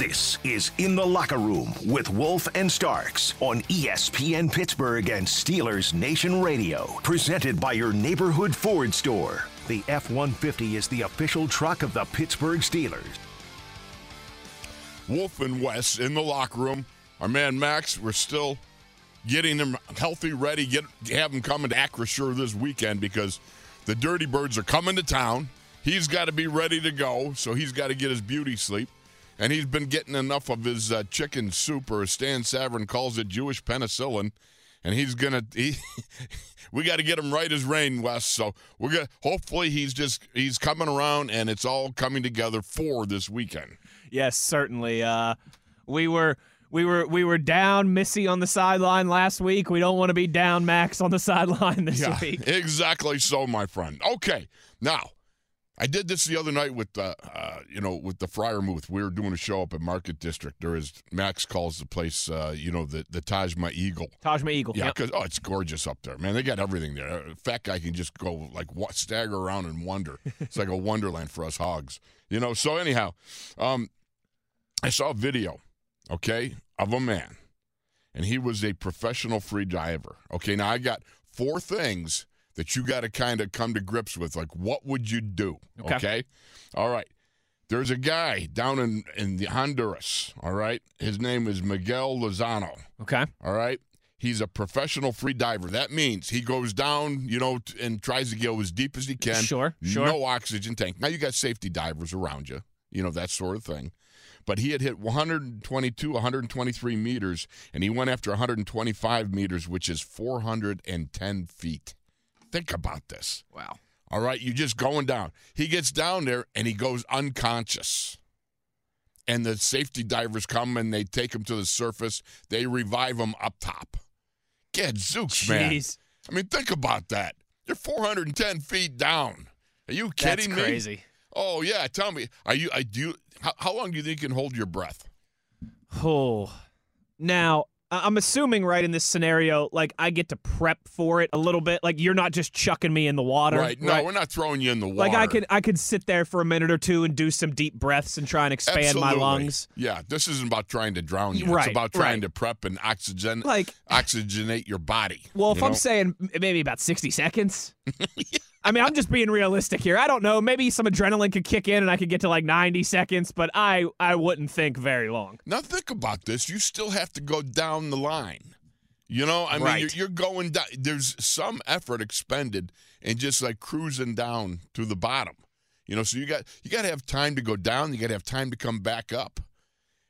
This is In the Locker Room with Wolf and Starks on ESPN Pittsburgh and Steelers Nation Radio. Presented by your neighborhood Ford store. The F 150 is the official truck of the Pittsburgh Steelers. Wolf and Wes in the locker room. Our man Max, we're still getting him healthy, ready, get have him coming to Acrisure this weekend because the Dirty Birds are coming to town. He's got to be ready to go, so he's got to get his beauty sleep. And he's been getting enough of his uh, chicken soup, or as Stan Savran calls it, Jewish penicillin. And he's gonna. He, we got to get him right as rain, Wes. So we're gonna. Hopefully, he's just he's coming around, and it's all coming together for this weekend. Yes, certainly. Uh, we were we were we were down Missy on the sideline last week. We don't want to be down Max on the sideline this Yeah, week. exactly so, my friend. Okay, now I did this the other night with the, uh, you know, with the Freiermuth. We were doing a show up at Market District. There is Max calls the place, uh, you know, the the Taj Mahal Eagle. Taj Mahal Eagle. Yeah, Yep. because oh, it's gorgeous up there, man. They got everything there. A fat guy can just go like stagger around and wonder. It's like a wonderland for us hogs, you know. So anyhow, um, I saw a video, okay, of a man, and he was a professional free diver. Okay, now I got four things that you got to kind of come to grips with. Like, what would you do? Okay. all right. There's a guy down in in the Honduras. All right, his name is Miguel Lozano. Okay. All right. He's a professional free diver. That means he goes down, you know, and tries to go as deep as he can. Sure, sure. No oxygen tank. Now you got safety divers around you, you know, that sort of thing. But he had hit 122, 123 meters, and he went after 125 meters, which is 410 feet. Think about this. Wow. All right, you just going down. He gets down there and he goes unconscious. And the safety divers come and they take him to the surface. They revive him up top. Get Zooks, man. I mean, think about that. You're 410 feet down. Are you That's kidding me? crazy. Oh yeah, tell me. Are you? I do. You, how, how long do you think you can hold your breath? Oh. Now, I'm assuming right in this scenario, like I get to prep for it a little bit. Like you're not just chucking me in the water. Right. No, we're not throwing you in the water. Like I could I could sit there for a minute or two and do some deep breaths and try and expand my Absolutely. lungs. Yeah, this isn't about trying to drown you. Right, It's about trying right. to prep and oxygen, Like oxygenate your body. Well, if you I'm saying maybe about 60 seconds. I mean, I'm just being realistic here. I don't know. Maybe some adrenaline could kick in and I could get to like 90 seconds, but I I wouldn't think very long. Now think about this. You still have to go down the line. You know, I mean, Right. you're, you're going down. There's some effort expended in just like cruising down to the bottom. You know, so you got you got to have time to go down. You got to have time to come back up.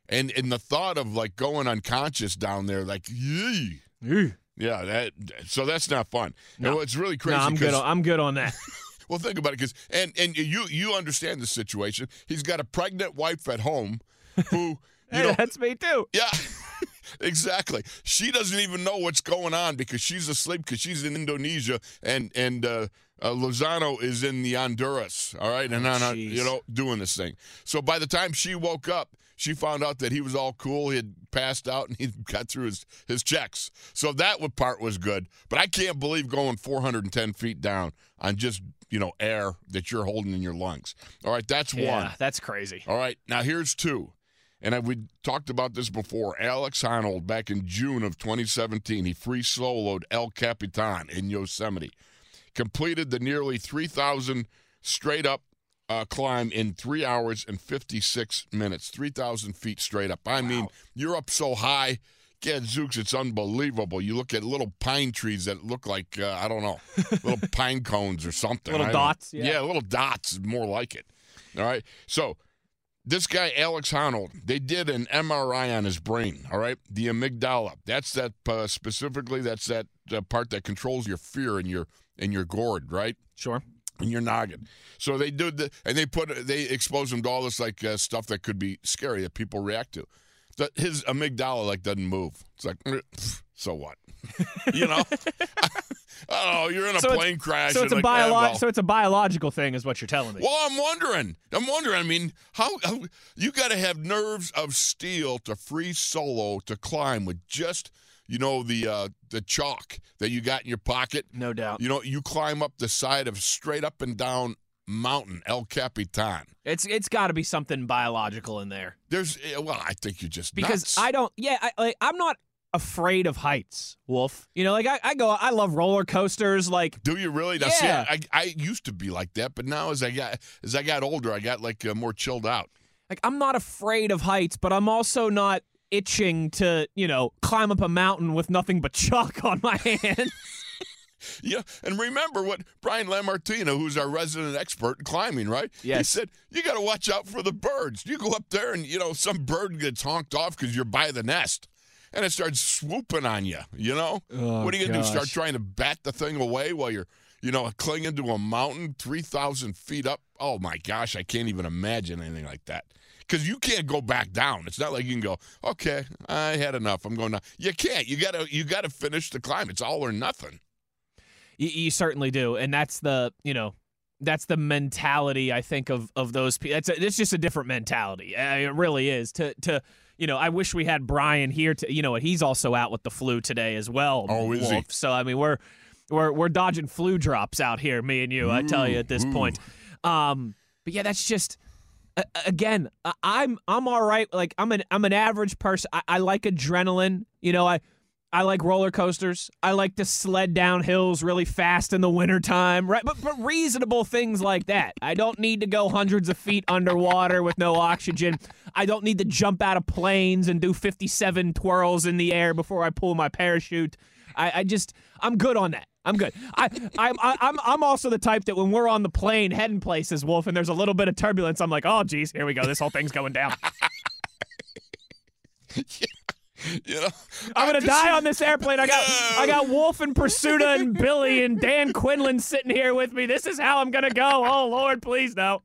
And and the thought of like going unconscious down there, like, yee. Yeah, that so that's not fun. No. No, it's really No, crazy. I'm good. On, I'm good on that. well, think about it, because and and you you understand the situation. He's got a pregnant wife at home, who you Hey, know that's me too. yeah, exactly. She doesn't even know what's going on because she's asleep because she's in Indonesia and and uh, uh, Lozano is in the Honduras. All right, and Oh, on, you know doing this thing. So by the time she woke up, she found out that he was all cool. He had passed out and he got through his his checks. So that part was good. But I can't believe going 410 feet down on just you know air that you're holding in your lungs. All right, that's one. Yeah, that's crazy. All right, now here's two. And I, we talked about this before. Alex Honnold, back in June of 2017, he free soloed El Capitan in Yosemite. Completed the nearly 3,000 straight up uh, climb in three hours and 56 minutes. 3,000 feet straight up. I mean, you're up so high. Gadzooks, it's unbelievable. You look at little pine trees that look like, uh, I don't know, little pine cones or something. Little I dots, yeah. yeah, little dots more like it. All right. So this guy Alex Honnold, they did an MRI on his brain. All right, the amygdala. That's that uh, specifically. That's that uh, part that controls your fear and your and your gourd, right? Sure. In your noggin. So they do the and they put they expose him to all this like uh, stuff that could be scary that people react to. The, his amygdala like doesn't move. It's like "Eh, so what, you know? oh, you're in a So plane crash. So it's a like, eh, well. so it's a biological thing is what you're telling me. Well, I'm wondering. I'm wondering. I mean, how, how you got to have nerves of steel to free solo to climb with just you know the uh, the chalk that you got in your pocket. No doubt. You know, you climb up the side of straight up and down mountain, El Capitan. It's it's got to be something biological in there There's eh, well, I think you're just because nuts. I don't. Yeah, I, like I'm not afraid of heights, Wolf. You know, like I, I go, I love roller coasters. Like Do you really? Now, see, Yeah. I, I used to be like that, but now as I got as I got older, I got like uh, more chilled out. like I'm not afraid of heights, but I'm also not itching to you know climb up a mountain with nothing but chalk on my hands. Yeah, and remember what Brian Lamartino, who's our resident expert in climbing, right? He said you got to watch out for the birds. You go up there, and you know some bird gets honked off because you're by the nest, and it starts swooping on you. You know, Oh, what are you gonna do? Start trying to bat the thing away while you're, you know, clinging to a mountain three thousand feet up? Oh my gosh, I can't even imagine anything like that. Because you can't go back down. It's not like you can go, okay, I had enough. I'm going down. You can't. You gotta, you gotta finish the climb. It's all or nothing. You, you certainly do, and that's the you know that's the mentality I think of of those people. It's a, it's just a different mentality. It really is. To to you know, I wish we had Brian here. To you know he's also out with the flu today as well. Oh, is he? So I mean, we're we're we're dodging flu drops out here, me and you. I tell you at this Ooh, point. Um, but yeah, that's just. Again, I'm I'm all right. Like I'm an I'm an average person. I, I like adrenaline. You know, I I like roller coasters. I like to sled down hills really fast in the wintertime, right? But, but reasonable things like that. I don't need to go hundreds of feet underwater with no oxygen. I don't need to jump out of planes and do 57 twirls in the air before I pull my parachute. I, I just, I'm good on that. I'm good. I, I'm, I, I'm, I'm also the type that when we're on the plane heading places, Wolf, and there's a little bit of turbulence, I'm like, oh, geez, here we go. This whole thing's going down. You know, I'm gonna just- die on this airplane. I got I got Wolf and Pursuta and Billy and Dan Quinlan sitting here with me. This is how I'm gonna go. Oh Lord, please no.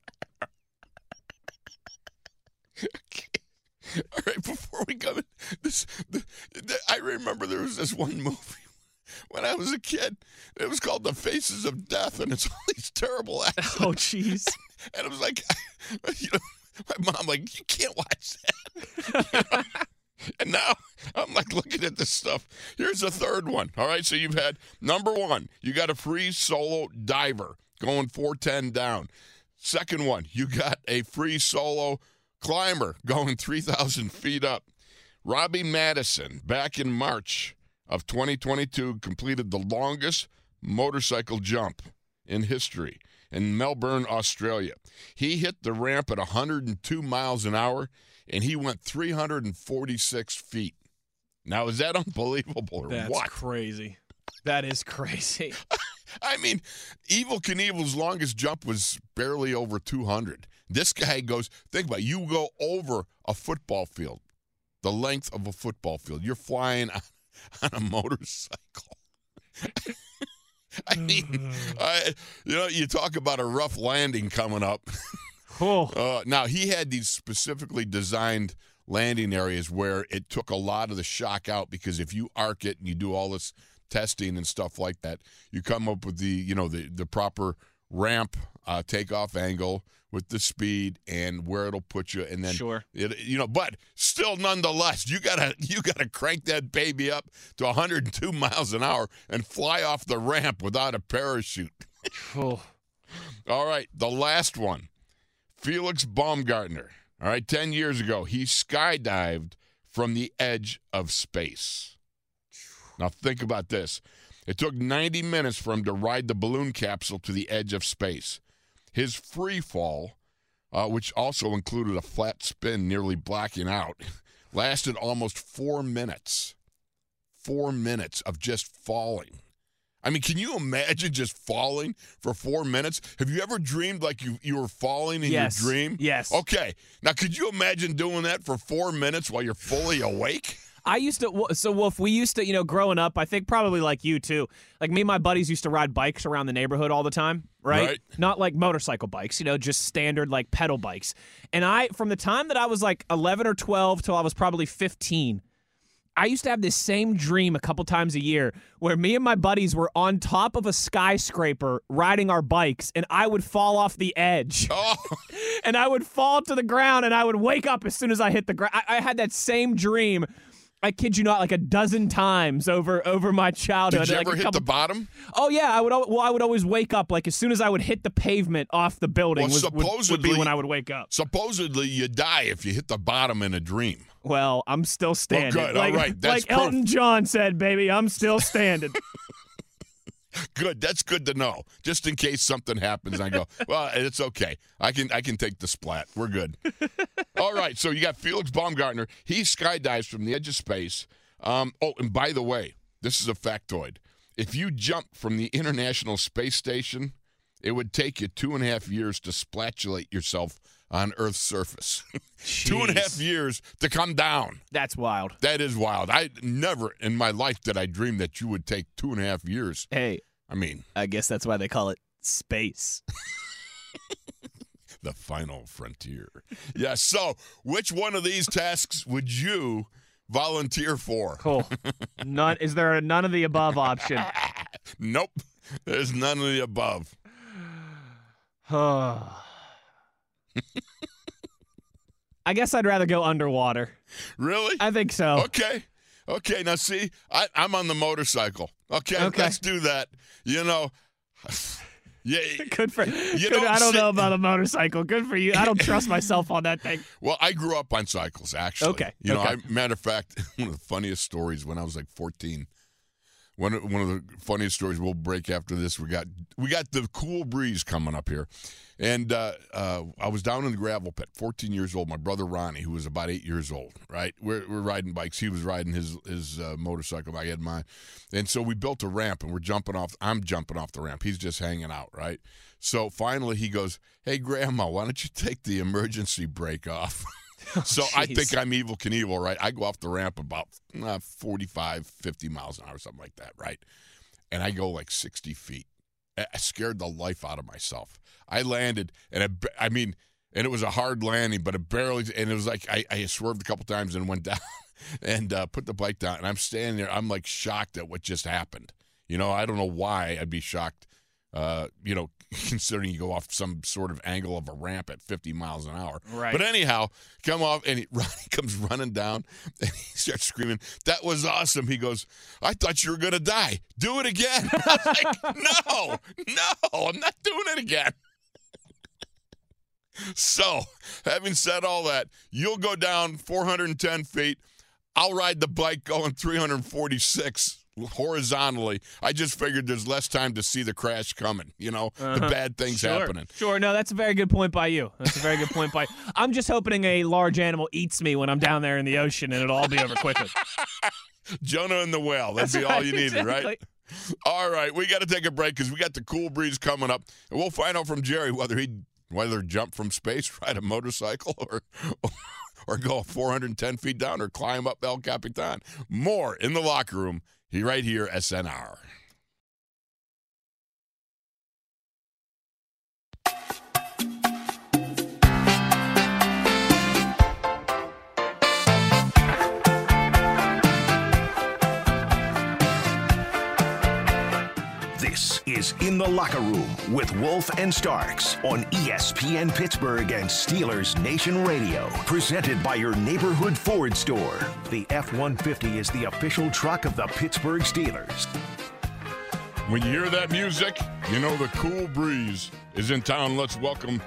All right, before we go, this the, the, I remember there was this one movie when I was a kid. It was called The Faces of Death, and it's all these terrible acts. Oh jeez. And it was like, you know, my mom like, you can't watch that. You know? and now I'm like looking at this stuff. Here's a third one. All right, so you've had number one, you got a free solo diver going 410 down. Second one, you got a free solo climber going 3,000 feet up. Robbie Madison, back in March of 2022, completed the longest motorcycle jump in history in Melbourne, Australia. He hit the ramp at 102 miles an hour and he went 346 feet. Now, is that unbelievable or what? crazy. That is crazy. I mean, Evel Knievel's longest jump was barely over 200. This guy goes, think about it, you go over a football field, the length of a football field. You're flying on, a motorcycle. I mean, I, you know, you talk about a rough landing coming up. Oh. Uh, now he had these specifically designed landing areas where it took a lot of the shock out because if you arc it and you do all this testing and stuff like that, you come up with the you know the the proper ramp uh, takeoff angle with the speed and where it'll put you, and then Sure. it, you know, but still, nonetheless, you gotta you gotta crank that baby up to 102 miles an hour and fly off the ramp without a parachute. Oh. All right, the last one. Felix Baumgartner. All right, 10 years ago, he skydived from the edge of space. Now, think about this. It took 90 minutes for him to ride the balloon capsule to the edge of space. His free fall, uh, which also included a flat spin nearly blacking out, lasted almost four minutes. Four minutes of just falling. I mean, can you imagine just falling for four minutes? Have you ever dreamed like you, you were falling in Yes. your dream? Yes. Okay. Now, could you imagine doing that for four minutes while you're fully awake? I used to, so Wolf, we used to, you know, growing up, I think probably like you too. Like me and my buddies used to ride bikes around the neighborhood all the time, right? Right. Not like motorcycle bikes, you know, just standard like pedal bikes. And I, from the time that I was like 11 or 12 till I was probably 15, I used to have this same dream a couple times a year where me and my buddies were on top of a skyscraper riding our bikes and I would fall off the edge Oh, and I would fall to the ground and I would wake up as soon as I hit the ground. I, I had that same dream I kid you not, like a dozen times over over my childhood. Did you like ever hit couple- the bottom? Oh yeah, I would. Well, I would always wake up like as soon as I would hit the pavement off the building Well, was, would, would be supposedly- when I would wake up. Supposedly, you die if you hit the bottom in a dream. Well, I'm still standing. good. All Like, right. That's like Elton John said, baby, I'm still standing. Good. That's good to know. Just in case something happens, I go, well, it's okay. I can I can take the splat. We're good. All right. So you got Felix Baumgartner. He skydives from the edge of space. Um, oh, and by the way, this is a factoid. If you jump from the International Space Station, it would take you two and a half years to splatulate yourself on Earth's surface. two and a half years to come down. That's wild. That is wild. I never in my life did I dream that you would take two and a half years. Hey, I mean, I guess that's why they call it space. the final frontier. Yeah. So, which one of these tasks would you volunteer for? Cool. none. Is there a none of the above option? Nope. There's none of the above. I guess I'd rather go underwater. Really? I think so. Okay. Okay. Now, see, I, I'm on the motorcycle. Okay, Okay. Let's do that. You know, yeah. Good for you. don't I don't sit- know about a motorcycle. Good for you. I don't trust myself on that thing. Well, I grew up on cycles, actually. Okay, You know. I, matter of fact, one of the funniest stories when I was like 14. One of, one of the funniest stories we'll break after this. We got we got the cool breeze coming up here, and uh, uh, I was down in the gravel pit, 14 years old. My brother Ronnie, who was about eight years old, right? We're, we're riding bikes. He was riding his his uh, motorcycle. I had mine, and so we built a ramp, and we're jumping off. I'm jumping off the ramp. He's just hanging out, right? So finally, he goes, "Hey, Grandma, why don't you take the emergency brake off?" so I think I'm Evel Knievel, right? I go off the ramp about uh, 45, 50 miles an hour, something like that, right? And I go like 60 feet. I I scared the life out of myself. I landed, and I, I mean, and it was a hard landing, but it barely, and it was like I, I swerved a couple times and went down and uh, put the bike down. And I'm standing there, I'm like shocked at what just happened. You know, I don't know why I'd be shocked, uh, you know, considering you go off some sort of angle of a ramp at 50 miles an hour. Right. But anyhow, come off, and he, Ronnie comes running down, and he starts screaming, "That was awesome!" He goes, "I thought you were gonna die. Do it again." I was like, "No, no, I'm not doing it again." So, having said all that, you'll go down 410 feet. I'll ride the bike going 346 horizontally. I just figured there's less time to see the crash coming. You know, the bad things Uh-huh. Sure. happening. Sure. No, that's a very good point by you. That's a very good point by. I'm just hoping a large animal eats me when I'm down there in the ocean, and it'll all be over quickly. Jonah and the whale. That'd That's be all right, you needed, right? All right, we got to take a break because we got the cool breeze coming up, and we'll find out from Jerry whether he whether jump from space, ride a motorcycle, or or go 410 feet down, or climb up El Capitan. More in the locker room. Right here, SNR. This is In the Locker Room with Wolf and Starks on ESPN Pittsburgh and Steelers Nation Radio. Presented by your neighborhood Ford store. The F 150 is the official truck of the Pittsburgh Steelers. When you hear that music, you know the cool breeze is in town. Let's welcome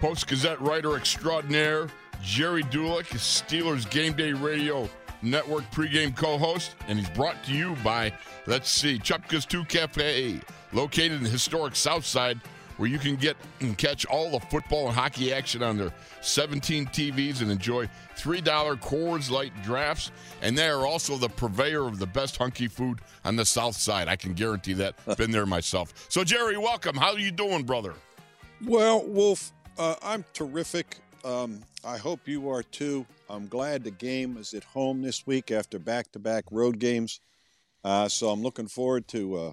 Post Gazette writer extraordinaire Jerry Dulac, Steelers Game Day Radio Network pregame co-host, and he's brought to you by, let's see, Cupka's 2 Cafe, located in the historic South Side, where you can get and catch all the football and hockey action on their 17 TVs and enjoy $3 Coors Light drafts. And they are also the purveyor of the best hunky food on the South Side. I can guarantee that. Been there myself. So, Jerry, welcome. How are you doing, brother? Well, Wolf, uh, I'm terrific. Um, I hope you are too. I'm glad the game is at home this week after back to back road games. Uh, so I'm looking forward to uh,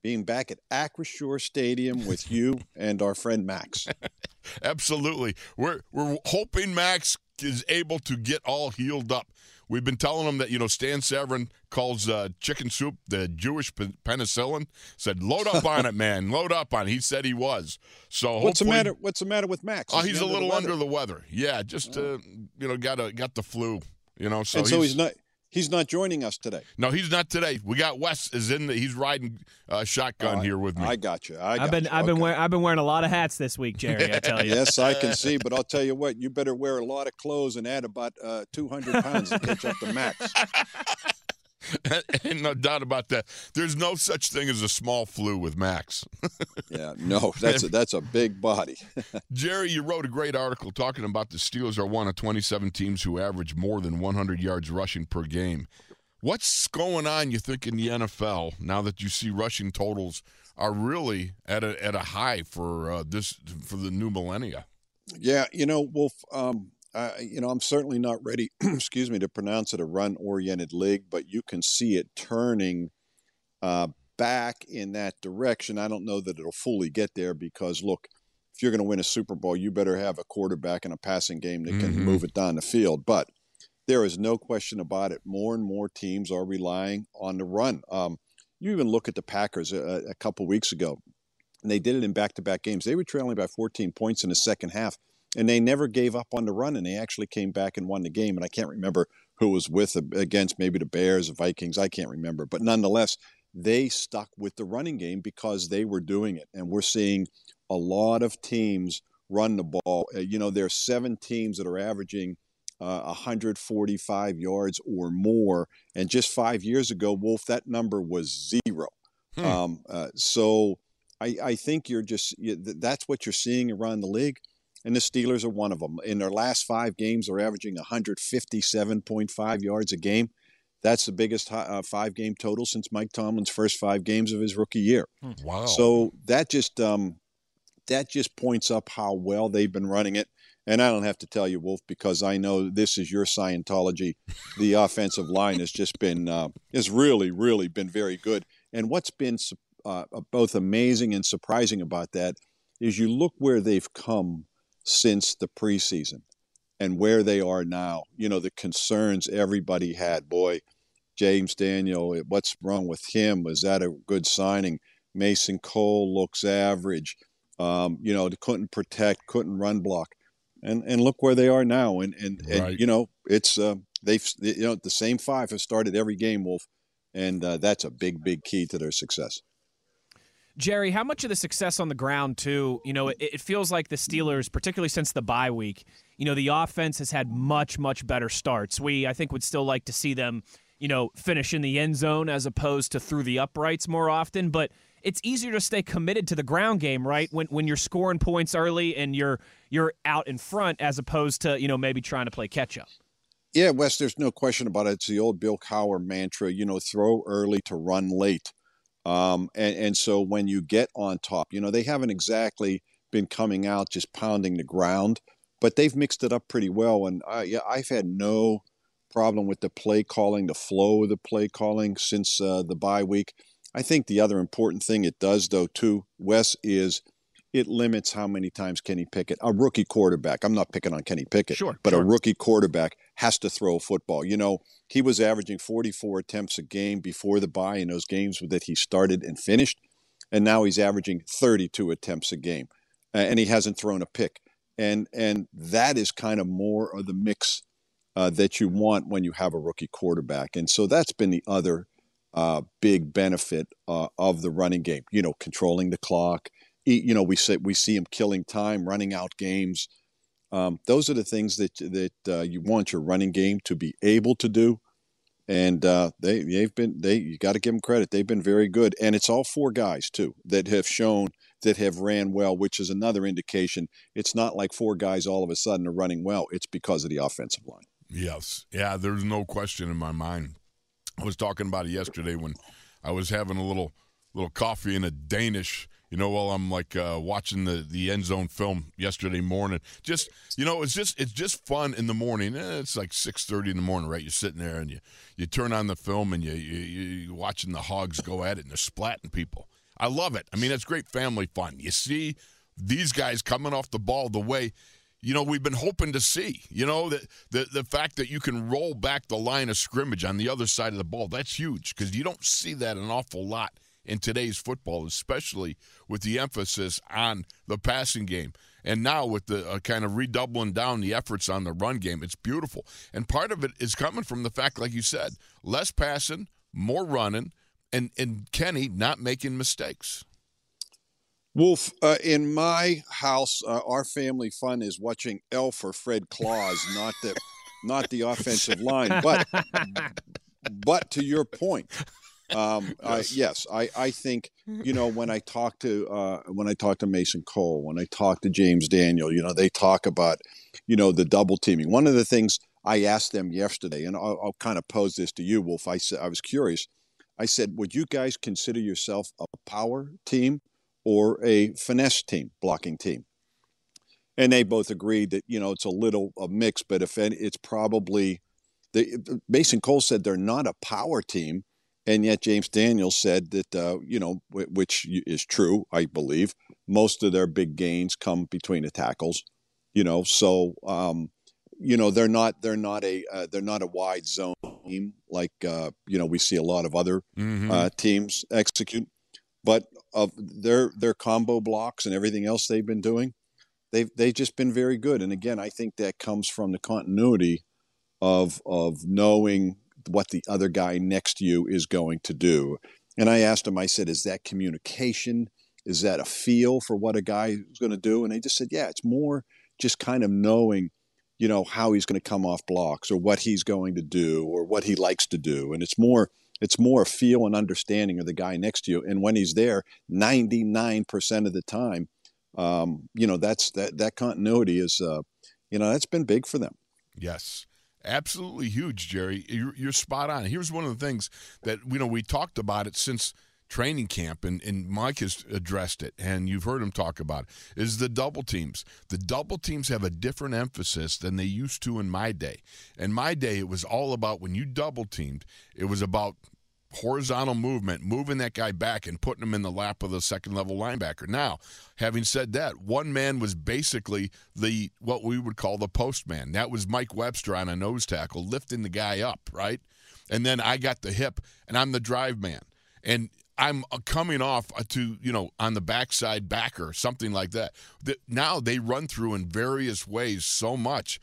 being back at Acrisure Stadium with you and our friend Max. Absolutely. We're we're hoping Max is able to get all healed up. We've been telling him that you know Stan Savran calls uh, chicken soup the Jewish pe- penicillin. Said load up on it, man, load up on. it. He said he was. So What's the matter? What's the matter with Max? Oh, he's a under the little under the weather. Yeah, just uh, you know got a got the flu. You know, so and so he's not. He's not joining us today. No, he's not today. We got Wes is in the he's riding uh, shotgun Oh, here with me. I got you. I got I've been you. I've been wearing I've been wearing a lot of hats this week, Jerry. I tell you. Yes, I can see, but I'll tell you what, you better wear a lot of clothes and add about uh, 200 pounds to catch up to Max. Ain't no doubt about that. There's no such thing as a small flu with Max. Yeah, no, that's a, that's a big body. Jerry, you wrote a great article talking about the Steelers are one of 27 teams who average more than 100 yards rushing per game. What's going on, you think, in the NFL now that you see rushing totals are really at a at a high for uh, this for the new millennia? Yeah, you know, Wolf. Um, I, you know, I'm certainly not ready. excuse me to pronounce it a run-oriented league, but you can see it turning uh, back in that direction. I don't know that it'll fully get there because look, if you're going to win a Super Bowl, you better have a quarterback and a passing game that can Mhm. move it down the field. But there is no question about it. More and more teams are relying on the run. Um, you even look at the Packers a, a couple weeks ago, and they did it in back-to-back games. They were trailing by 14 points in the second half, and they never gave up on the run, and they actually came back and won the game. And I can't remember who was with against, maybe the Bears, the Vikings. I can't remember, but nonetheless, they stuck with the running game because they were doing it, and we're seeing a lot of teams run the ball. Uh, you know, there are seven teams that are averaging uh, 145 yards or more. And just five years ago, Wolf, that number was zero. Hmm. Um, uh, so I, I think you're just you, th- that's what you're seeing around the league. And the Steelers are one of them. In their last five games, they're averaging 157.5 yards a game. That's the biggest uh, five game total since Mike Tomlin's first five games of his rookie year. Wow. So that just um, that just points up how well they've been running it. And I don't have to tell you, Wolf, because I know this is your Scientology. The offensive line has just been uh, has really, really been very good. And what's been uh, both amazing and surprising about that is you look where they've come since the preseason and where they are now. You know the concerns everybody had. Boy, James Daniel, what's wrong with him? Was that a good signing? Mason Cole looks average. Um, you know, couldn't protect, couldn't run block, and and look where they are now. And and, and you know, it's uh, they've you know the same five have started every game, Wolf, and uh, that's a big big key to their success. Jerry, how much of the success on the ground too? You know, it, it feels like the Steelers, particularly since the bye week, you know, the offense has had much much better starts. We I think would still like to see them, you know, finish in the end zone as opposed to through the uprights more often, but it's easier to stay committed to the ground game, right? When when you're scoring points early and you're you're out in front as opposed to, you know, maybe trying to play catch up. Yeah, Wes, there's no question about it. It's the old Bill Cowher mantra, you know, throw early to run late. Um, and, and so when you get on top, you know, they haven't exactly been coming out just pounding the ground, but they've mixed it up pretty well. And I, yeah, I've had no problem with the play calling, the flow of the play calling since uh, the bye week. I think the other important thing it does, though, too, Wes, is it limits how many times Kenny Pickett, a rookie quarterback, I'm not picking on Kenny Pickett, Sure, but a rookie quarterback has to throw a football. You know, he was averaging 44 attempts a game before the bye in those games that he started and finished, and now he's averaging 32 attempts a game, and he hasn't thrown a pick. And and that is kind of more of the mix uh, that you want when you have a rookie quarterback. And so that's been the other uh, big benefit uh, of the running game. You know, controlling the clock. You know, we say we see him killing time, running out games. Um, those are the things that that uh, you want your running game to be able to do. And uh, they they've been they you got to give them credit. They've been very good, and it's all four guys too that have shown that have ran well, which is another indication. It's not like four guys all of a sudden are running well. It's because of the offensive line. Yes. Yeah, there's no question in my mind. I was talking about it yesterday when I was having a little little coffee in a Danish, you know, while I'm like uh, watching the, the end zone film yesterday morning. Just you know, it's just it's just fun in the morning. Eh, It's like six thirty in the morning, right? You're sitting there and you you turn on the film and you you you watching the hogs go at it and they're splatting people. I love it. I mean, it's great family fun. You see these guys coming off the ball the way you know we've been hoping to see you know the, the the fact that you can roll back the line of scrimmage on the other side of the ball that's huge because you don't see that an awful lot in today's football, especially with the emphasis on the passing game. And now with the uh, kind of redoubling down the efforts on the run game, it's beautiful. And part of it is coming from the fact, like you said, less passing, more running, and, and Kenny not making mistakes. Wolf, uh, in my house, uh, our family fun is watching Elf or Fred Claus, not the not the offensive line. But but to your point, um, yes, I, yes I, I think you know when I talk to uh, when I talk to Mason Cole, when I talk to James Daniel, you know they talk about you know the double teaming. One of the things I asked them yesterday, and I'll, I'll kind of pose this to you, Wolf. I said I was curious. I said, would you guys consider yourself a power team or a finesse team, blocking team? And they both agreed that you know it's a little a mix, but if any, it's probably the Mason Cole said they're not a power team and yet James Daniels said that uh, you know, which is true, I believe. Most of their big gains come between the tackles, you know. So um, you know they're not they're not a uh, they're not a wide zone team like uh, you know we see a lot of other mm-hmm. Uh, teams execute. But of their their combo blocks and everything else they've been doing, they've they've just been very good. And again, I think that comes from the continuity of of knowing what the other guy next to you is going to do. And I asked him, I said, is that communication? Is that a feel for what a guy is going to do? And they just said, yeah, it's more just kind of knowing, you know, how he's going to come off blocks or what he's going to do or what he likes to do. And it's more, it's more a feel and understanding of the guy next to you. And when he's there, 99% of the time, um, you know, that's that, that continuity is, uh, you know, that's been big for them. Yes. Absolutely huge, Jerry. You're, you're, spot on. Here's one of the things that you know we talked about it since training camp, and, and Mike has addressed it, and you've heard him talk about it, is the double teams. The double teams have a different emphasis than they used to in my day. In my day, it was all about when you double teamed, it was about horizontal movement, moving that guy back and putting him in the lap of the second level linebacker. Now, having said that, one man was basically the what we would call the postman. That was Mike Webster on a nose tackle, lifting the guy up, right? And then I got the hip, and I'm the drive man. And I'm uh, coming off uh, to, you know, on the backside backer, something like that. Now they run through in various ways so much.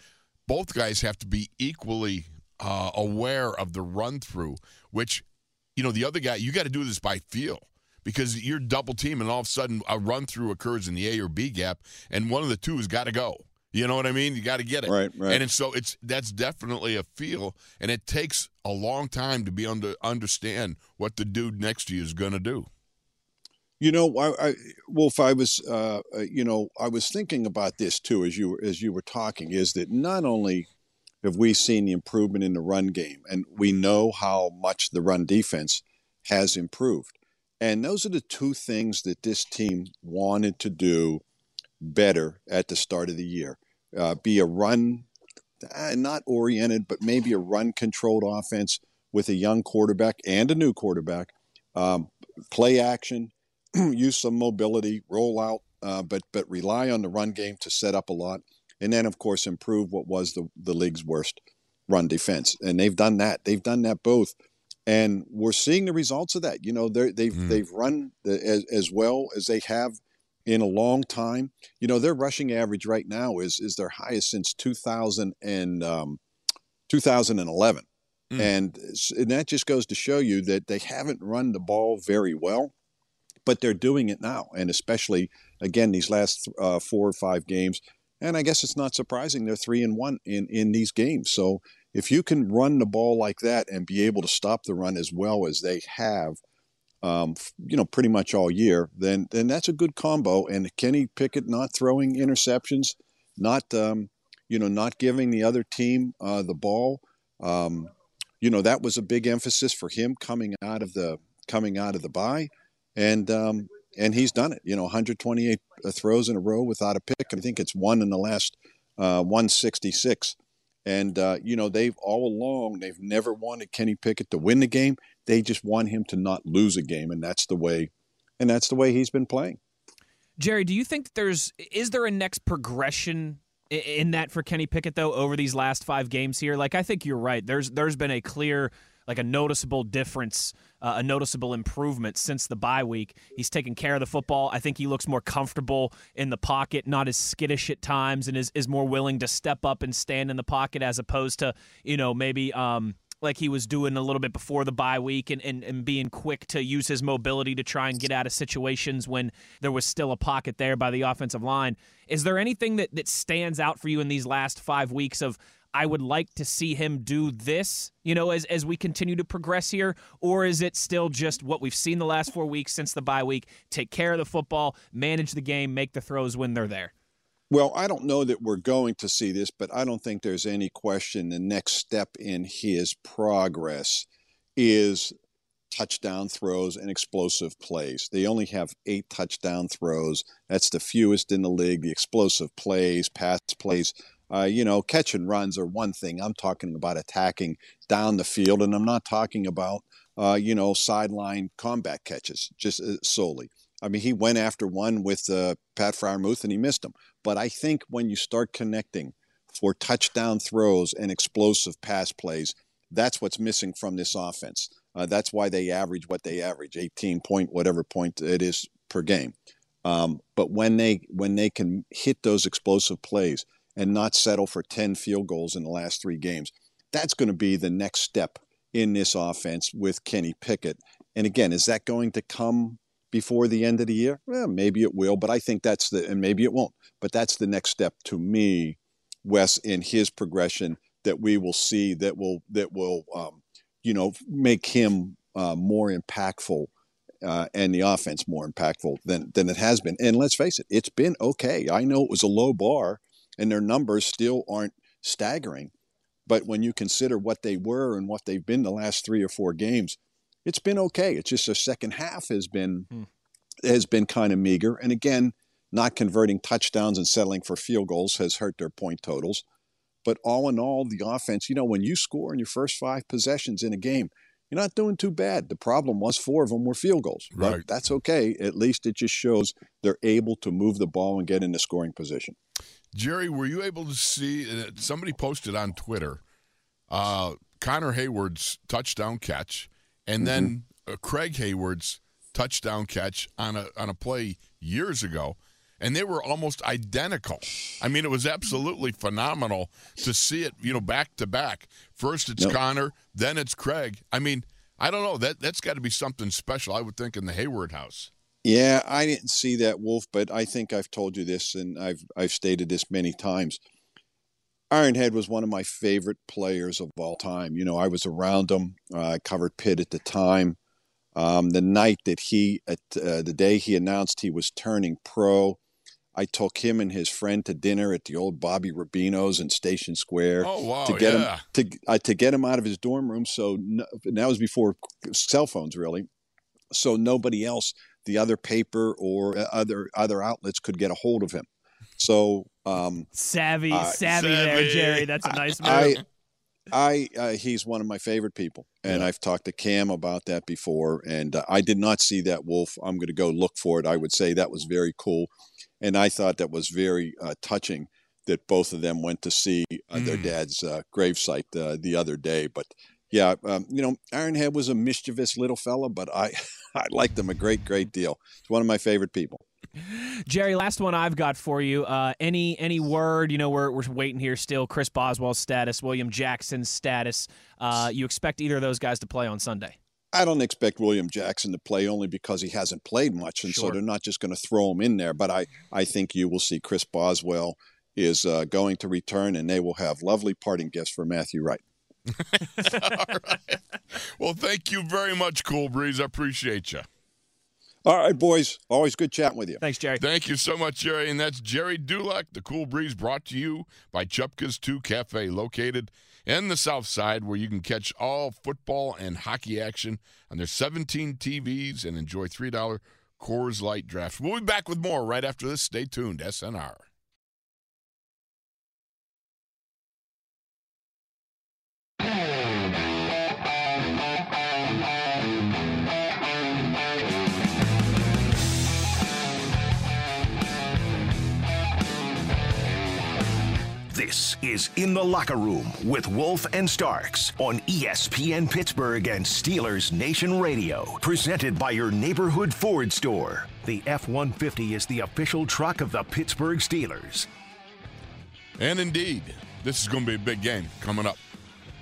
Both guys have to be equally uh, aware of the run through, which you know, the other guy, you got to do this by feel because you're double team and all of a sudden a run through occurs in the A or B gap and one of the two has got to go. You know what I mean? You got to get it. Right, right. And so it's that's definitely a feel and it takes a long time to be under understand what the dude next to you is going to do. You know, I, I, Wolf, I was, uh, uh, you know, I was thinking about this too as you as you were talking. Is that not only have we seen the improvement in the run game, and we know how much the run defense has improved. And those are the two things that this team wanted to do better at the start of the year. Uh, be a run, uh, not oriented, but maybe a run controlled offense with a young quarterback and a new quarterback. Um, play action, use some mobility, roll out, uh, but but rely on the run game to set up a lot and then of course improve what was the, the league's worst run defense. And they've done that. They've done that both. And we're seeing the results of that. You know, they've mm. they've run the, as, as well as they have in a long time. You know, their rushing average right now is is their highest since 2000 and um, 2011. Mm. And, and that just goes to show you that they haven't run the ball very well, but they're doing it now. And especially, again, these last uh, four or five games, and I guess it's not surprising they're three and one in, in these games. So if you can run the ball like that and be able to stop the run as well as they have, um, you know, pretty much all year, then then that's a good combo. And Kenny Pickett not throwing interceptions, not um, you know, not giving the other team uh, the ball. Um, you know, that was a big emphasis for him coming out of the coming out of the bye, and um, and he's done it. You know, 128 uh, throws in a row without a pick. I think it's one in the last uh, 166. And uh, you know, they've all along they've never wanted Kenny Pickett to win the game. They just want him to not lose a game, and that's the way, and that's the way he's been playing. Jerry, do you think there's is there a next progression in that for Kenny Pickett though over these last five games here? Like I think you're right. There's there's been a clear like a noticeable difference, uh, a noticeable improvement since the bye week. He's taking care of the football. I think he looks more comfortable in the pocket, not as skittish at times, and is, is more willing to step up and stand in the pocket as opposed to, you know, maybe um, like he was doing a little bit before the bye week and, and, and being quick to use his mobility to try and get out of situations when there was still a pocket there by the offensive line. Is there anything that, that stands out for you in these last five weeks of I would like to see him do this, you know, as, as we continue to progress here? Or is it still just what we've seen the last four weeks since the bye week? Take care of the football, manage the game, make the throws when they're there. Well, I don't know that we're going to see this, but I don't think there's any question the next step in his progress is touchdown throws and explosive plays. They only have eight touchdown throws. That's the fewest in the league. The explosive plays, pass plays, uh, you know, catch and runs are one thing. I'm talking about attacking down the field, and I'm not talking about, uh, you know, sideline combat catches just uh, solely. I mean, he went after one with uh, Pat Freiermuth and he missed him. But I think when you start connecting for touchdown throws and explosive pass plays, that's what's missing from this offense. Uh, that's why they average what they average, 18 point whatever point it is per game. Um, but when they when they can hit those explosive plays and not settle for 10 field goals in the last three games, that's going to be the next step in this offense with Kenny Pickett. And again, is that going to come before the end of the year? Well, maybe it will, but I think that's the, and maybe it won't, but that's the next step to me, Wes, in his progression that we will see that will, that will, um, you know, make him uh, more impactful uh, and the offense more impactful than, than it has been. And let's face it, it's been okay. I know it was a low bar and their numbers still aren't staggering. But when you consider what they were and what they've been the last three or four games, it's been okay. It's just the second half has been hmm. has been kind of meager. And again, not converting touchdowns and settling for field goals has hurt their point totals. But all in all, the offense, you know, when you score in your first five possessions in a game, you're not doing too bad. The problem was four of them were field goals. Right. But that's okay. At least it just shows they're able to move the ball and get into scoring position. Jerry, were you able to see? Uh, somebody posted on Twitter uh, Connor Heyward's touchdown catch and then mm-hmm. uh, Craig Heyward's touchdown catch on a on a play years ago, and they were almost identical. I mean, it was absolutely phenomenal to see it, you know, back to back. First it's yep. Connor, then it's Craig. I mean, I don't know that that's got to be something special. I would think in the Heyward house. Yeah, I didn't see that Wolf, but I think I've told you this, and I've I've stated this many times. Ironhead was one of my favorite players of all time. You know, I was around him. Uh, I covered Pitt at the time. Um, the night that he, at uh, the day he announced he was turning pro, I took him and his friend to dinner at the old Bobby Rubino's in Station Square. Oh wow! To get yeah. him to uh, to get him out of his dorm room. So no, that was before cell phones, really. So nobody else, the other paper or uh, other other outlets, could get a hold of him. So um, savvy, uh, savvy, there, Jerry. That's a nice move. I, I uh, he's one of my favorite people, and yeah. I've talked to Cam about that before. And uh, I did not see that wolf. I'm going to go look for it. I would say that was very cool, and I thought that was very uh, touching that both of them went to see mm. their dad's uh, gravesite uh, the other day. But yeah, um, you know, Ironhead was a mischievous little fella, but I I liked him a great, great deal. He's one of my favorite people. Jerry, last one I've got for you. Uh, any any word? You know, we're we're waiting here still. Chris Boswell's status, William Jackson's status. Uh, you expect either of those guys to play on Sunday? I don't expect William Jackson to play only because he hasn't played much, and sure. so they're not just going to throw him in there. But I I think you will see Chris Boswell is uh, going to return, and they will have lovely parting gifts for Matthew Wright. All right. Well, thank you very much, Cool Breeze. I appreciate you. All right, boys. Always good chatting with you. Thanks, Jerry. Thank you so much, Jerry. And that's Jerry Dulac, the Cool Breeze, brought to you by Cupka's 2 Cafe, located in the South Side, where you can catch all football and hockey action on their 17 TVs and enjoy $3 Coors Light drafts. We'll be back with more right after this. Stay tuned. SNR. This is In the Locker Room with Wolf and Starks on ESPN Pittsburgh and Steelers Nation Radio. Presented by your neighborhood Ford store. The F 150 is the official truck of the Pittsburgh Steelers. And indeed, this is going to be a big game coming up.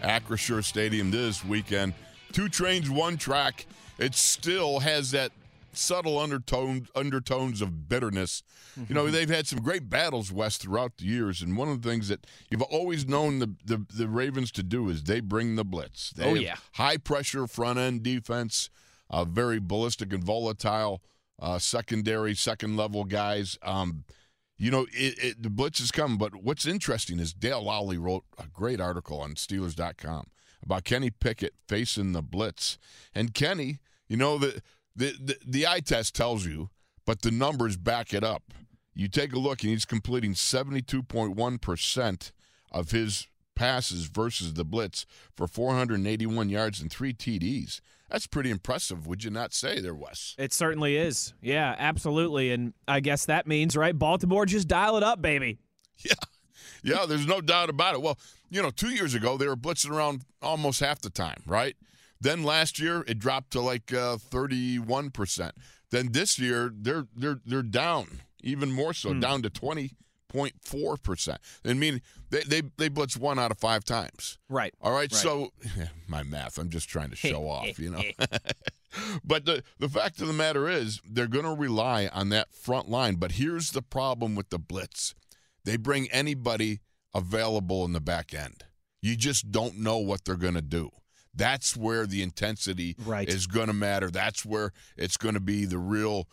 Acrisure Stadium this weekend. Two trains, one track. It still has that subtle undertone, undertones of bitterness. You know, they've had some great battles, West, throughout the years. And one of the things that you've always known the, the, the Ravens to do is they bring the blitz. They Oh, yeah. High pressure front end defense, uh, very ballistic and volatile uh, secondary, second level guys. Um, you know, it, it, the blitz is coming, but what's interesting is Dale Lolley wrote a great article on Steelers.com about Kenny Pickett facing the blitz. And Kenny, you know, the, the, the, the eye test tells you, but the numbers back it up. You take a look, and he's completing 72.1% of his passes versus the blitz for 481 yards and three TDs. That's pretty impressive, would you not say there, Wes? It certainly is. Yeah, absolutely. And I guess that means, right? Baltimore just dial it up, baby. Yeah. Yeah, there's no doubt about it. Well, you know, two years ago, they were blitzing around almost half the time, right? Then last year, it dropped to like uh, 31%. Then this year, they're they're they're down even more so, down to 20.4%. I mean, they, they, they blitz one out of five times. Right. All right, Right. so my math, I'm just trying to show off, you know. but the the fact of the matter is, they're going to rely on that front line. But here's the problem with the blitz: they bring anybody available in the back end. You just don't know what they're going to do. That's where the intensity Right. is going to matter. That's where it's going to be the real.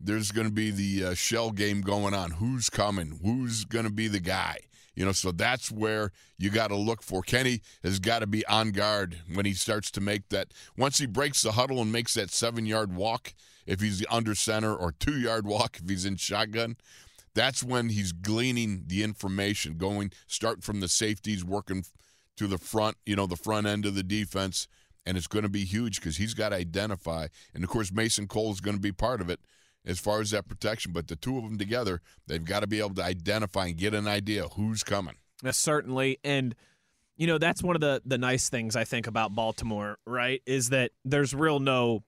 There's going to be the uh, shell game going on. Who's coming? Who's going to be the guy? You know, so that's where you got to look for. Kenny has got to be on guard when he starts to make that. Once he breaks the huddle and makes that seven yard walk, if he's the under center, or two yard walk if he's in shotgun, that's when he's gleaning the information, going start from the safeties, working to the front, you know, the front end of the defense, and it's going to be huge because he's got to identify. And of course, Mason Cole is going to be part of it as far as that protection. But the two of them together, they've got to be able to identify and get an idea who's coming. Uh, certainly. And, you know, that's one of the, the nice things I think about Baltimore, right? Is that there's real no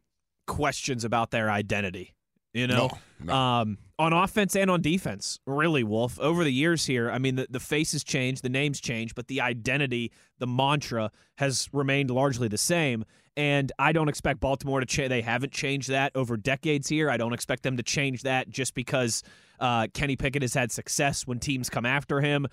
questions about their identity. You know, No, no. Um, on offense and on defense, really, Wolf. Over the years here, I mean, the, the faces change, the names change, but the identity, the mantra has remained largely the same. And I don't expect Baltimore to change. They haven't changed that over decades here. I don't expect them to change that just because uh, Kenny Pickett has had success when teams come after him.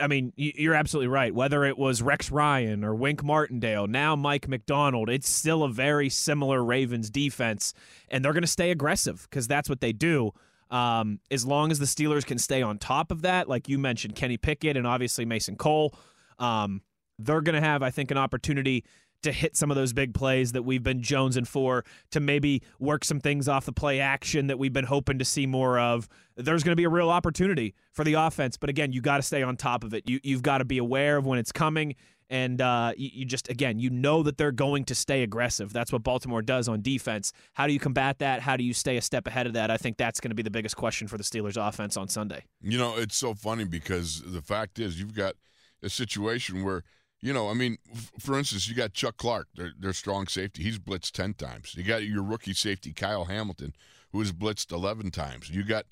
I mean, you're absolutely right. Whether it was Rex Ryan or Wink Martindale, now Mike Macdonald, it's still a very similar Ravens defense, and they're going to stay aggressive because that's what they do. Um, as long as the Steelers can stay on top of that, like you mentioned, Kenny Pickett and obviously Mason Cole, um, they're going to have, I think, an opportunity to hit some of those big plays that we've been jonesing for, to maybe work some things off the play action that we've been hoping to see more of. There's going to be a real opportunity for the offense, but again, you got to stay on top of it. You you've got to be aware of when it's coming, and uh, you, you just again, you know that they're going to stay aggressive. That's what Baltimore does on defense. How do you combat that? How do you stay a step ahead of that? I think that's going to be the biggest question for the Steelers offense on Sunday. You know, it's so funny because the fact is, you've got a situation where, you know, I mean, for instance, you got Chuck Clark, their, their strong safety. He's blitzed 10 times. You got your rookie safety, Kyle Hamilton, who has blitzed 11 times. You got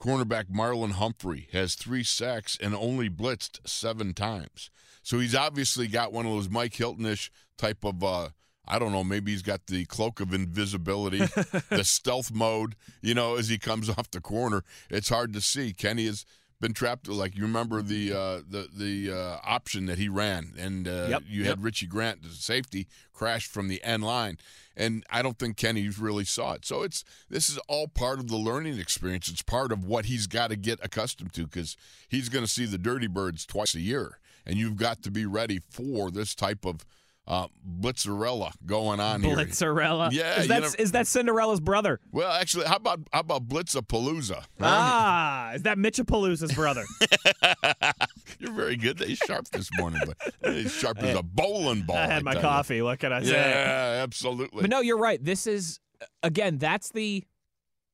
cornerback Marlon Humphrey, has three sacks and only blitzed seven times. So he's obviously got one of those Mike Hilton-ish type of, uh, I don't know, maybe he's got the cloak of invisibility, the stealth mode, you know, as he comes off the corner. It's hard to see. Kenny has been trapped. Like you remember the uh, the the uh, option that he ran, and uh, Yep, you yep. had Richie Grant, the safety, crash from the end line, and I don't think Kenny really saw it. So it's this is all part of the learning experience. It's part of what he's got to get accustomed to because he's going to see the Dirty Birds twice a year, and you've got to be ready for this type of uh, blitzarella going on here. Blitzarella. Yeah, is that never- is that Cinderella's brother? Well, actually, how about how about Blitzapalooza? Ah, is that Mitchapalooza's brother? You're very good. He's sharp this morning, but he's sharp as a bowling ball. I had my tell you. coffee. What can I say? Yeah, absolutely. But no, you're right. This is again, that's the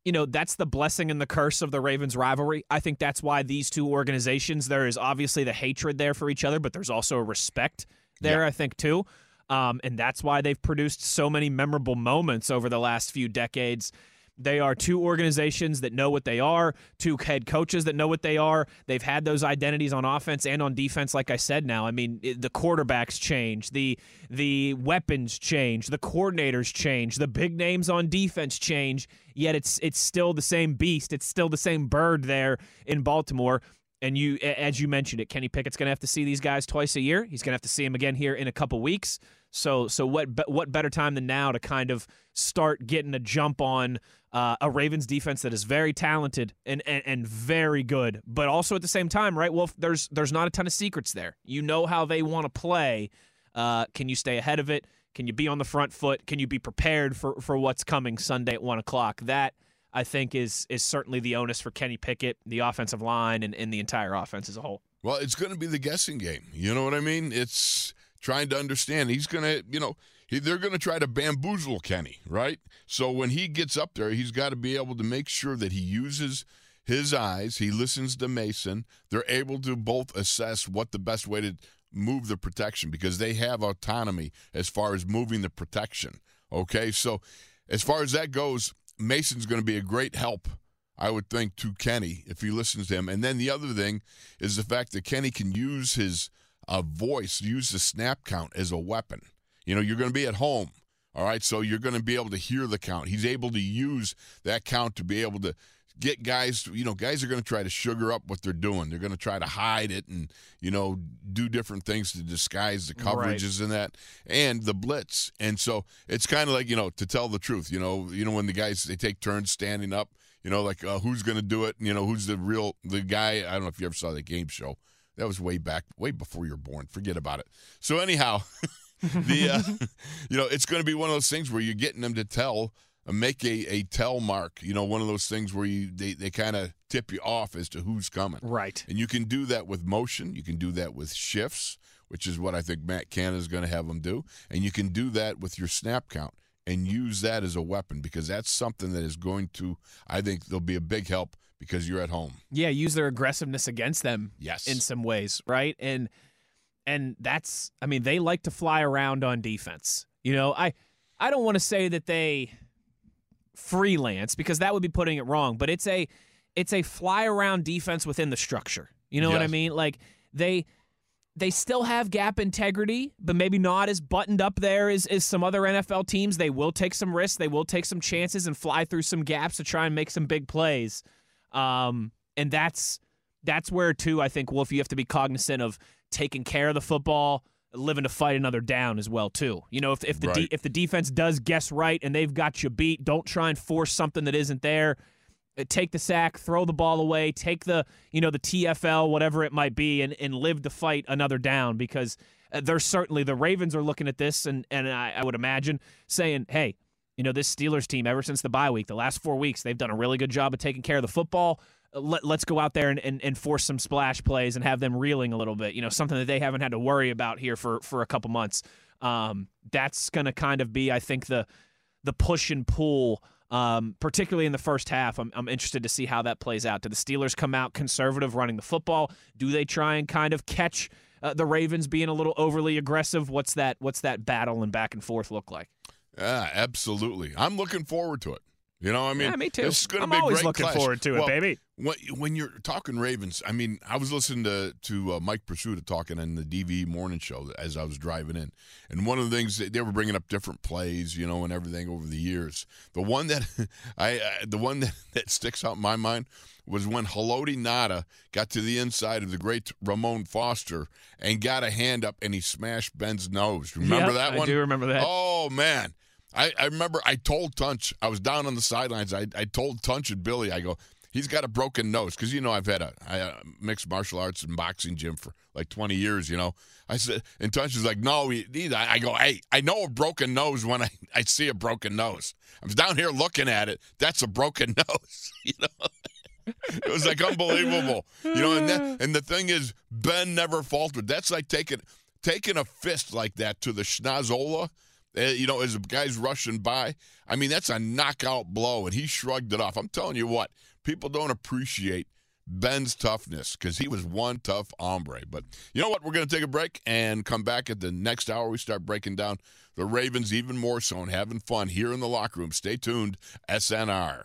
you know, that's the blessing and the curse of the Ravens rivalry. I think that's why these two organizations, there is obviously the hatred there for each other, but there's also a respect there, Yeah. I think, too. Um, and that's why they've produced so many memorable moments over the last few decades. They are two organizations that know what they are, two head coaches that know what they are. They've had those identities on offense and on defense, like I said. Now, I mean, the quarterbacks change, the the weapons change, the coordinators change, the big names on defense change. Yet it's it's still the same beast. It's still the same bird there in Baltimore. And you, as you mentioned it, Kenny Pickett's going to have to see these guys twice a year. He's going to have to see them again here in a couple weeks. So, so what? What better time than now to kind of start getting a jump on uh, a Ravens defense that is very talented and, and and very good, but also at the same time, right? Well, there's there's not a ton of secrets there. You know how they want to play. Uh, can you stay ahead of it? Can you be on the front foot? Can you be prepared for for what's coming Sunday at one o'clock? That I think is is certainly the onus for Kenny Pickett, the offensive line, and, and the entire offense as a whole. Well, it's going to be the guessing game. You know what I mean? It's trying to understand. He's going to, you know, he, they're going to try to bamboozle Kenny, right? So when he gets up there, he's got to be able to make sure that he uses his eyes, he listens to Mason. They're able to both assess what the best way to move the protection because they have autonomy as far as moving the protection. Okay? So as far as that goes, Mason's going to be a great help I would think, to Kenny if he listens to him. And then the other thing is the fact that Kenny can use his uh, voice, use the snap count as a weapon. You know, you're going to be at home. All right. So you're going to be able to hear the count. He's able to use that count to be able to get guys, you know, guys are going to try to sugar up what they're doing. They're going to try to hide it and, you know, do different things to disguise the Right. coverages and that and the blitz. And so it's kind of like, you know, to tell the truth, you know, you know, when the guys, they take turns standing up, you know, like uh, who's going to do it? You know, who's the real, the guy. I don't know if you ever saw the game show. That was way back, way before you were born. Forget about it. So anyhow, the uh, you know it's going to be one of those things where you're getting them to tell uh, make a, a tell mark you know one of those things where you they, they kind of tip you off as to who's coming Right. and you can do that with motion you can do that with shifts which is what i think matt canada is going to have them do and you can do that with your snap count and use that as a weapon because that's something that is going to i think there'll be a big help because you're at home Yeah, use their aggressiveness against them yes in some ways, right? And and that's I mean, they like to fly around on defense. You know, I I don't want to say that they freelance because that would be putting it wrong, but it's a it's a fly around defense within the structure. You know what I mean? Like they they still have gap integrity, but maybe not as buttoned up there as, as some other NFL teams. They will take some risks, they will take some chances and fly through some gaps to try and make some big plays. Um, and that's that's where too I think Wolf you have to be cognizant of taking care of the football, living to fight another down as well too. You know if if the de- if the defense does guess right and they've got you beat, don't try and force something that isn't there. Uh, Take the sack, throw the ball away, take the you know the TFL, whatever it might be, and and live to fight another down because uh, there's certainly the Ravens are looking at this and and I, I would imagine saying, hey, you know, this Steelers team, ever since the bye week, the last four weeks, they've done a really good job of taking care of the football. Uh, Let, let's go out there and, and, and force some splash plays and have them reeling a little bit. You know, something that they haven't had to worry about here for, for a couple months. Um, that's going to kind of be, I think, the the push and pull, um, particularly in the first half. I'm, I'm interested to see how that plays out. Do the Steelers come out conservative running the football? Do they try and kind of catch uh, the Ravens being a little overly aggressive? What's that? What's that battle and back and forth look like? Yeah absolutely i'm looking forward to it you know what i mean yeah, me too. is going to I'm be always looking clash. forward to it, baby. When, when you're talking Ravens, I mean, I was listening to to uh, Mike Prisuta talking on the DV morning show as I was driving in, and one of the things they were bringing up different plays, you know, and everything over the years. The one that I, uh, the one that, that sticks out in my mind was when Haloti Ngata got to the inside of the great Ramon Foster and got a hand up and he smashed Ben's nose. Remember Yep, that one? I do remember that. Oh man. I, I remember I told Tunch, I was down on the sidelines. I, I told Tunch and Billy, I go, he's got a broken nose. Because, you know, I've had a, uh mixed martial arts and boxing gym for like 20 years, you know. I said, and Tunch is like, no, he, he, I go, hey, I know a broken nose when I, I see a broken nose. I'm down here looking at it. That's a broken nose, you know. it was like unbelievable, you know. And that, and the thing is, Ben never faltered. That's like taking taking a fist like that to the schnozola Eh, you know, as the guy's rushing by. I mean, that's a knockout blow, and he shrugged it off. I'm telling you what, people don't appreciate Ben's toughness because he was one tough hombre. But you know what? We're going to take a break and come back at the next hour. We start breaking down the Ravens even more so and having fun here in the locker room. Stay tuned, SNR.